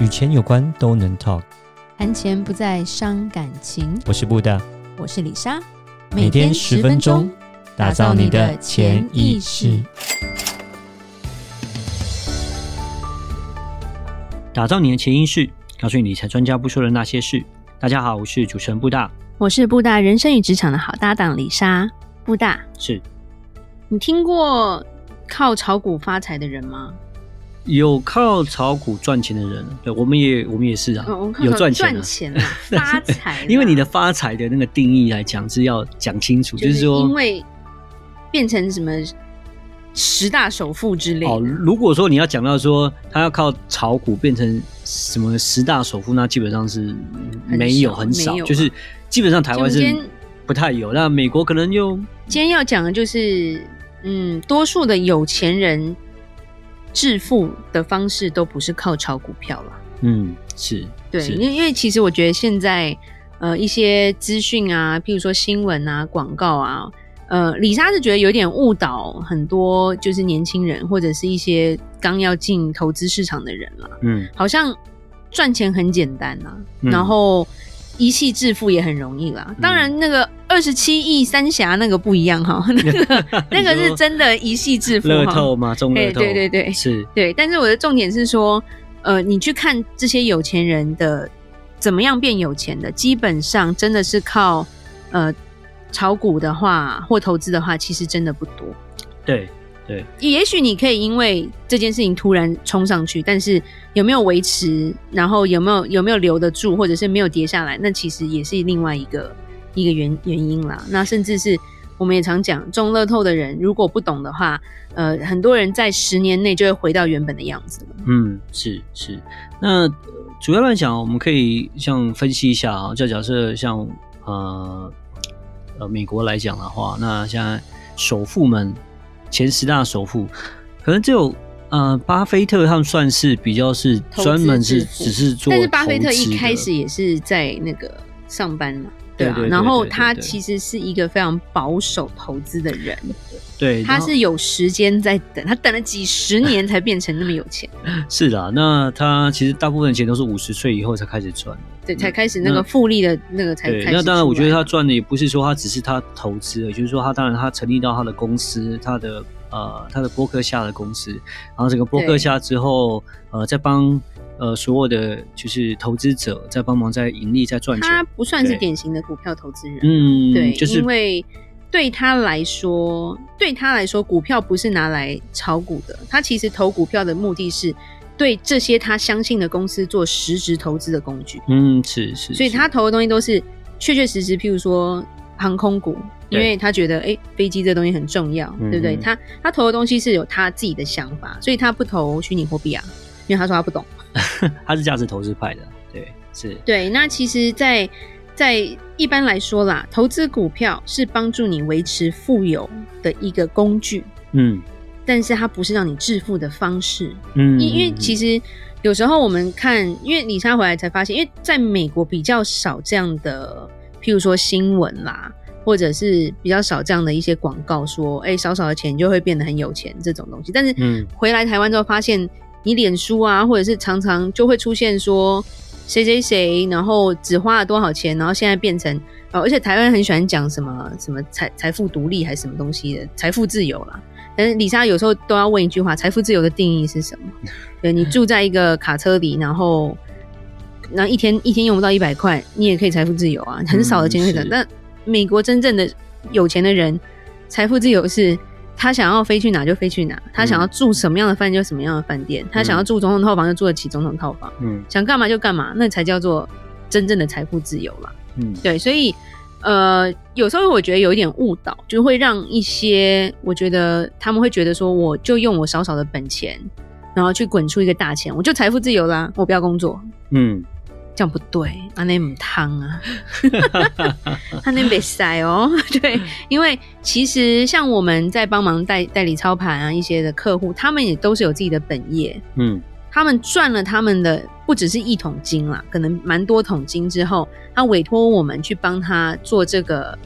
与钱有关都能 talk，谈钱不再伤感情。我是布大，我是李莎，每天十分钟，打造你的潜意识，打造你的潜意识，告诉你理财专家不说的那些事。大家好，我是主持人布大，我是布大人生与职场的好搭档李莎。布大，是你听过靠炒股发财的人吗？有靠炒股赚钱的人，对，我们也我们也是啊，哦、有赚钱赚钱 发财。因为你的发财的那个定义来讲是要讲清楚，就是说，因为变成什么十大首富之类。哦，如果说你要讲到说他要靠炒股变成什么十大首富，那基本上是没有很少，很少就是基本上台湾是不太有。那美国可能就今天要讲的就是，嗯，多数的有钱人。致富的方式都不是靠炒股票了。嗯，是对，因为因为其实我觉得现在呃一些资讯啊，譬如说新闻啊、广告啊，呃，李莎是觉得有点误导很多就是年轻人或者是一些刚要进投资市场的人了。嗯，好像赚钱很简单呐、啊，嗯、然后。一系致富也很容易啦，当然那个二十七亿三峡那个不一样哈，那个 那个是真的一系致富。乐透吗？中乐透？对对对，是，对。但是我的重点是说，呃，你去看这些有钱人的怎么样变有钱的，基本上真的是靠呃炒股的话或投资的话，其实真的不多。对。对，也许你可以因为这件事情突然冲上去，但是有没有维持，然后有没有有没有留得住，或者是没有跌下来，那其实也是另外一个一个原原因啦。那甚至是我们也常讲，中乐透的人如果不懂的话，呃，很多人在十年内就会回到原本的样子了。嗯，是是。那主要来讲，我们可以像分析一下啊，就假设像呃呃美国来讲的话，那现在首富们。前十大首富，可能只有呃巴菲特他们算是比较是专门是只是做，但是巴菲特一开始也是在那个上班嘛，对啊，然后他其实是一个非常保守投资的人，对，他是有时间在等，他等了几十年才变成那么有钱。是的，那他其实大部分钱都是五十岁以后才开始赚，对，才开始那个复利的那个才开始。那当然，我觉得他赚的也不是说他只是他投资，也就是说他当然他成立到他的公司，他的。呃，他的波克夏的公司，然后整个波克夏之后，呃，再帮呃所有的就是投资者在帮忙在盈利在赚钱。他不算是典型的股票投资人，嗯，对，就是因为对他来说，对他来说，股票不是拿来炒股的。他其实投股票的目的是对这些他相信的公司做实质投资的工具。嗯，是是，是，所以他投的东西都是确确实实，譬如说航空股。因为他觉得，哎、欸，飞机这东西很重要，对不对？他他投的东西是有他自己的想法，所以他不投虚拟货币啊，因为他说他不懂。他是价值投资派的，对，是。对，那其实在，在在一般来说啦，投资股票是帮助你维持富有的一个工具，嗯，但是它不是让你致富的方式，嗯，因因为其实有时候我们看，因为李莎回来才发现，因为在美国比较少这样的，譬如说新闻啦。或者是比较少这样的一些广告说，哎、欸，少少的钱就会变得很有钱这种东西。但是，嗯，回来台湾之后发现，你脸书啊，或者是常常就会出现说谁谁谁，然后只花了多少钱，然后现在变成，哦，而且台湾很喜欢讲什么什么财财富独立还是什么东西的财富自由啦。但是李莎有时候都要问一句话：财富自由的定义是什么？对，你住在一个卡车里，然后那一天一天用不到一百块，你也可以财富自由啊，很少的钱可以赚，但美国真正的有钱的人，财富自由是，他想要飞去哪就飞去哪，他想要住什么样的饭店就什么样的饭店，嗯、他想要住总统套房就住得起总统套房，嗯，想干嘛就干嘛，那才叫做真正的财富自由了。嗯，对，所以呃，有时候我觉得有一点误导，就会让一些我觉得他们会觉得说，我就用我少少的本钱，然后去滚出一个大钱，我就财富自由啦，我不要工作，嗯。这样不对，阿内姆汤啊，阿内没塞哦。对，因为其实像我们在帮忙代代理操盘啊，一些的客户，他们也都是有自己的本业，嗯，他们赚了他们的不只是一桶金啦，可能蛮多桶金之后，他委托我们去帮他做这个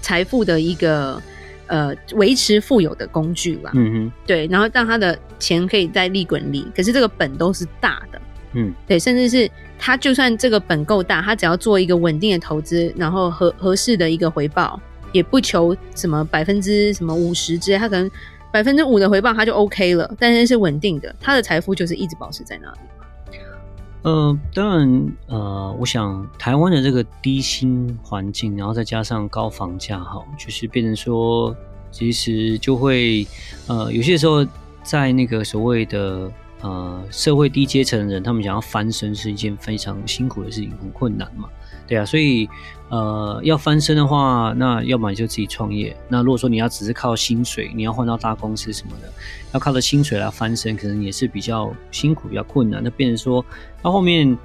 财富的一个呃维持富有的工具啦，嗯哼，对，然后让他的钱可以再利滚利，可是这个本都是大的。嗯，对，甚至是他就算这个本够大，他只要做一个稳定的投资，然后合合适的一个回报，也不求什么百分之什么五十之类，他可能百分之五的回报他就 OK 了，但是是稳定的，他的财富就是一直保持在那里。呃，当然，呃，我想台湾的这个低薪环境，然后再加上高房价，哈，就是变成说，其实就会，呃，有些时候在那个所谓的呃社会低阶层的人，他们想要翻身是一件非常辛苦的事情，很困难嘛。对啊，所以呃，要翻身的话，那要么你就自己创业。那如果说你要只是靠薪水，你要换到大公司什么的，要靠着薪水来翻身，可能也是比较辛苦、比较困难。那变成说，到后面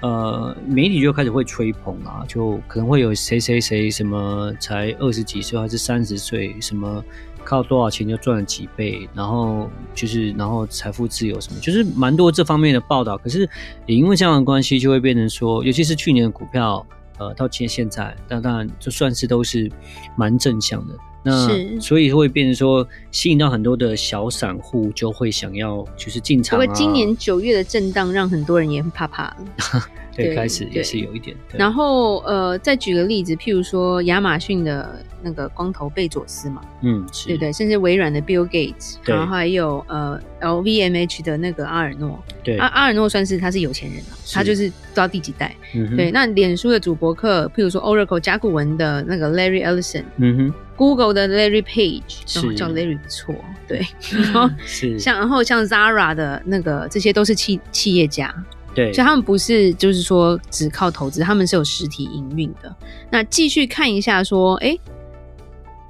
呃，媒体就开始会吹捧啊，就可能会有谁谁谁什么才二十几岁还是三十岁，什么靠多少钱就赚了几倍，然后就是然后财富自由什么，就是蛮多这方面的报道。可是也因为这样的关系，就会变成说，尤其是去年的股票。呃，到今天现在，但当然就算是都是蛮正向的。那所以会变成说，吸引到很多的小散户，就会想要就是进场啊。不过今年九月的震荡，让很多人也很怕怕。对，开始也是有一点。然后呃，再举个例子，譬如说亚马逊的那个光头贝佐斯嘛，嗯，对对，甚至微软的 Bill Gates，然后还有呃 LVMH 的那个阿尔诺，对，阿阿尔诺算是他是有钱人了，他就是不知道第几代。对，那脸书的主播客，譬如说 Oracle 甲骨文的那个 Larry Ellison，嗯哼，Google 的 Larry Page，是。叫 Larry 不错，对，然后是。像然后像 Zara 的那个，这些都是企企业家。对，所以他们不是就是说只靠投资，他们是有实体营运的。那继续看一下，说，哎，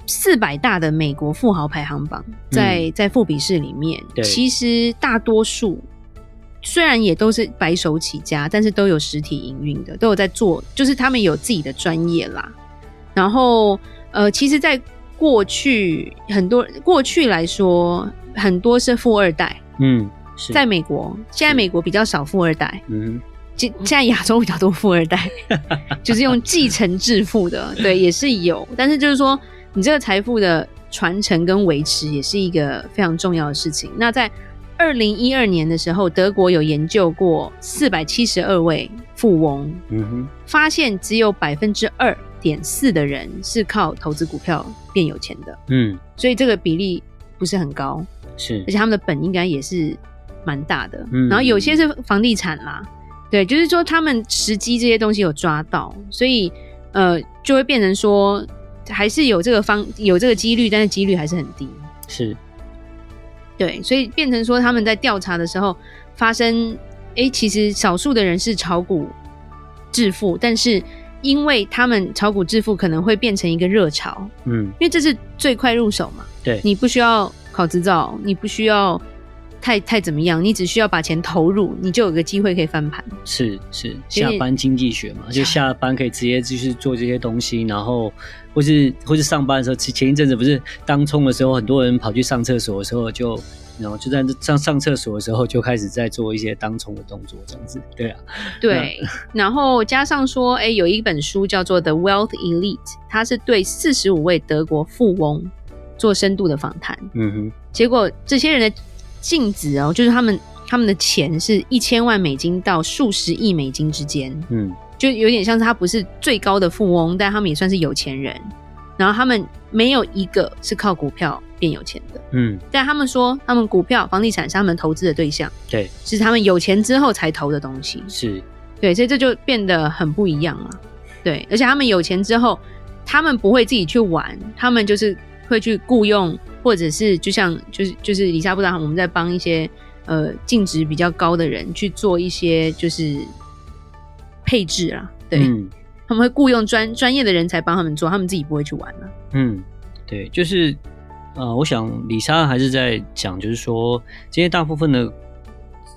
四百大的美国富豪排行榜，在、嗯、在富比士里面，其实大多数虽然也都是白手起家，但是都有实体营运的，都有在做，就是他们有自己的专业啦。然后，呃，其实，在过去很多过去来说，很多是富二代，嗯。在美国，现在美国比较少富二代，嗯，现现在亚洲比较多富二代，就是用继承致富的，对，也是有，但是就是说，你这个财富的传承跟维持也是一个非常重要的事情。那在二零一二年的时候，德国有研究过四百七十二位富翁，嗯哼，发现只有百分之二点四的人是靠投资股票变有钱的，嗯，所以这个比例不是很高，是，而且他们的本应该也是。蛮大的，嗯，然后有些是房地产啦，对，就是说他们时机这些东西有抓到，所以呃，就会变成说还是有这个方有这个几率，但是几率还是很低，是，对，所以变成说他们在调查的时候发生，哎、欸，其实少数的人是炒股致富，但是因为他们炒股致富可能会变成一个热潮，嗯，因为这是最快入手嘛，对，你不需要考执照，你不需要。太太怎么样？你只需要把钱投入，你就有个机会可以翻盘。是是，下班经济学嘛，就下班可以直接继续做这些东西，然后或是或是上班的时候，前一阵子不是当冲的时候，很多人跑去上厕所的时候就，就然后就在上上厕所的时候就开始在做一些当冲的动作，这样子。对啊，对。然后加上说，哎，有一本书叫做《The Wealth Elite》，它是对四十五位德国富翁做深度的访谈。嗯哼，结果这些人的。净值哦，就是他们他们的钱是一千万美金到数十亿美金之间，嗯，就有点像是他不是最高的富翁，但他们也算是有钱人。然后他们没有一个是靠股票变有钱的，嗯，但他们说他们股票、房地产是他们投资的对象，对，是他们有钱之后才投的东西，是，对，所以这就变得很不一样了，对，而且他们有钱之后，他们不会自己去玩，他们就是会去雇佣。或者是就像就是就是李莎布达，我们在帮一些呃净值比较高的人去做一些就是配置啦，对，嗯、他们会雇佣专专业的人才帮他们做，他们自己不会去玩了、啊。嗯，对，就是呃，我想李莎还是在讲，就是说这些大部分的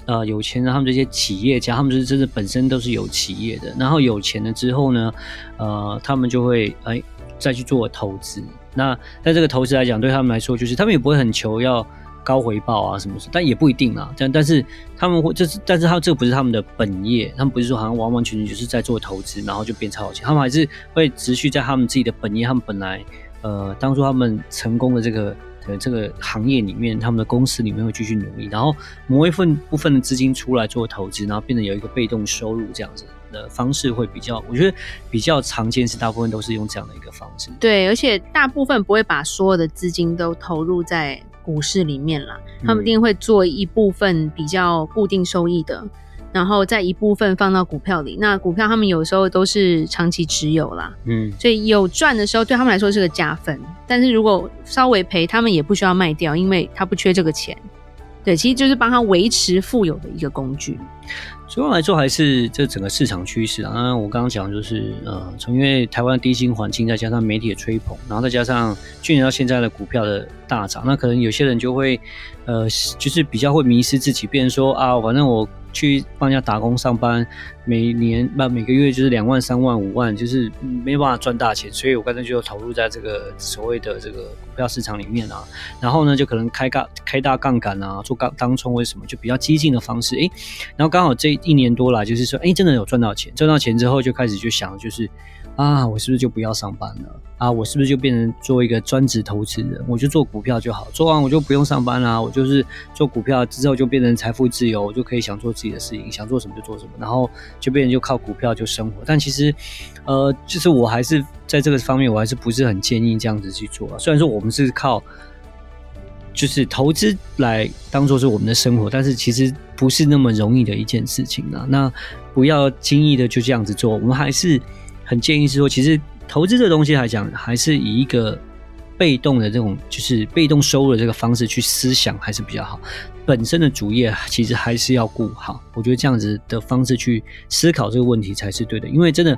呃有钱人，他们这些企业家，他们就是真的本身都是有企业的，然后有钱了之后呢，呃，他们就会哎、欸、再去做投资。那在这个投资来讲，对他们来说，就是他们也不会很求要高回报啊什么什么，但也不一定啊。但但是他们会，就是但是他这个不是他们的本业，他们不是说好像完完全全就是在做投资，然后就变超有钱。他们还是会持续在他们自己的本业，他们本来呃当初他们成功的这个呃这个行业里面，他们的公司里面会继续努力，然后挪一份部分的资金出来做投资，然后变得有一个被动收入这样子的方式会比较，我觉得比较常见是大部分都是用这样的一个方式。对，而且大部分不会把所有的资金都投入在股市里面啦，他们一定会做一部分比较固定收益的。然后再一部分放到股票里，那股票他们有时候都是长期持有啦，嗯，所以有赚的时候对他们来说是个加分，但是如果稍微赔，他们也不需要卖掉，因为他不缺这个钱，对，其实就是帮他维持富有的一个工具。主要来说还是这整个市场趋势啊，那我刚刚讲就是呃，从因为台湾低薪环境，再加上媒体的吹捧，然后再加上去年到现在的股票的大涨，那可能有些人就会呃，就是比较会迷失自己，变成说啊，反正我。去帮人家打工上班，每年那每个月就是两万、三万、五万，就是没办法赚大钱，所以我干脆就投入在这个所谓的这个股票市场里面啊。然后呢，就可能开杠、开大杠杆啊，做杠当冲为什么，就比较激进的方式。哎，然后刚好这一年多来，就是说，哎，真的有赚到钱，赚到钱之后就开始就想，就是。啊，我是不是就不要上班了？啊，我是不是就变成做一个专职投资人？我就做股票就好，做完我就不用上班啦。我就是做股票之后就变成财富自由，我就可以想做自己的事情，想做什么就做什么，然后就变成就靠股票就生活。但其实，呃，就是我还是在这个方面，我还是不是很建议这样子去做。虽然说我们是靠就是投资来当做是我们的生活，但是其实不是那么容易的一件事情啊。那不要轻易的就这样子做，我们还是。很建议是说，其实投资这东西来讲，还是以一个被动的这种，就是被动收入的这个方式去思想，还是比较好。本身的主业其实还是要顾好，我觉得这样子的方式去思考这个问题才是对的。因为真的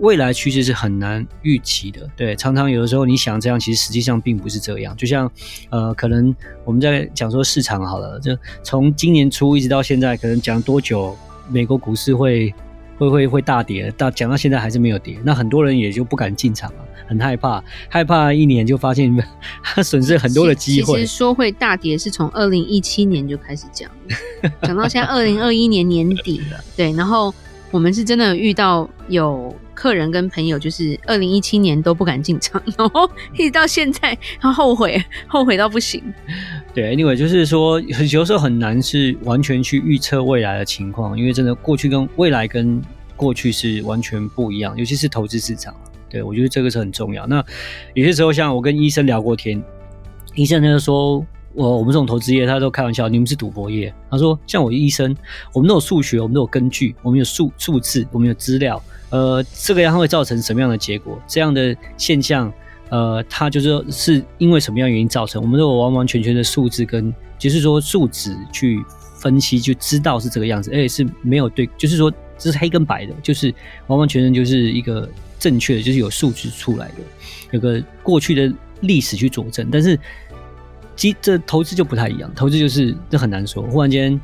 未来趋势是很难预期的，对，常常有的时候你想这样，其实实际上并不是这样。就像呃，可能我们在讲说市场好了，就从今年初一直到现在，可能讲多久美国股市会。会会会大跌，到讲到现在还是没有跌，那很多人也就不敢进场了，很害怕，害怕一年就发现他 损失很多的机会。其实说会大跌是从二零一七年就开始讲，讲到现在二零二一年年底了，对，然后我们是真的遇到有客人跟朋友，就是二零一七年都不敢进场，然后一直到现在他后悔，后悔到不行。对，anyway，就是说有时候很难是完全去预测未来的情况，因为真的过去跟未来跟过去是完全不一样，尤其是投资市场。对，我觉得这个是很重要。那有些时候，像我跟医生聊过天，医生他就说，我我们这种投资业，他都开玩笑，你们是赌博业。他说，像我医生，我们都有数学，我们都有根据，我们有数数字，我们有资料，呃，这个样会造成什么样的结果？这样的现象。呃，它就是说是因为什么样原因造成？我们都有完完全全的数字跟，就是说数值去分析，就知道是这个样子，而且是没有对，就是说这是黑跟白的，就是完完全全就是一个正确的，就是有数据出来的，有个过去的历史去佐证。但是，其这投资就不太一样，投资就是这很难说，忽然间。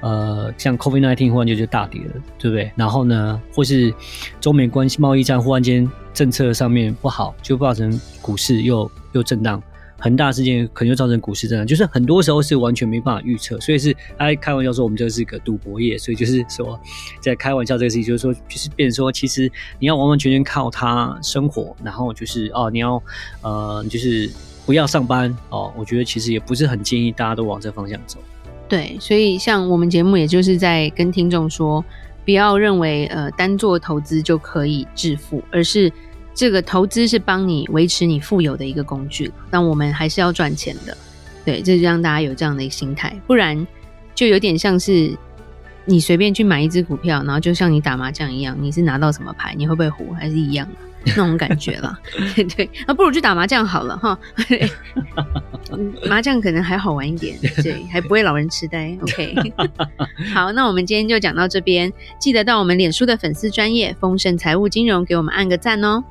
呃，像 COVID-19 忽然间就大跌了，对不对？然后呢，或是中美关系贸易战忽然间政策上面不好，就造成股市又又震荡，很大事件可能就造成股市震荡，就是很多时候是完全没办法预测，所以是他开玩笑说我们这是个赌博业，所以就是说在开玩笑这个事情，就是说就是变说，其实你要完完全全靠它生活，然后就是哦，你要呃，就是不要上班哦，我觉得其实也不是很建议大家都往这方向走。对，所以像我们节目，也就是在跟听众说，不要认为呃单做投资就可以致富，而是这个投资是帮你维持你富有的一个工具。但我们还是要赚钱的，对，这就让大家有这样的一个心态，不然就有点像是你随便去买一只股票，然后就像你打麻将一样，你是拿到什么牌，你会不会胡，还是一样的。那种感觉了，对对，那不如去打麻将好了哈。麻将可能还好玩一点，对，还不会老人痴呆。OK，好，那我们今天就讲到这边，记得到我们脸书的粉丝专业丰盛财务金融给我们按个赞哦。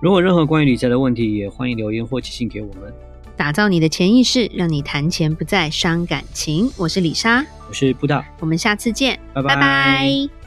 如果任何关于理财的问题，也欢迎留言或寄信给我们。打造你的潜意识，让你谈钱不再伤感情。我是李莎，我是布大，我们下次见，拜拜。拜拜。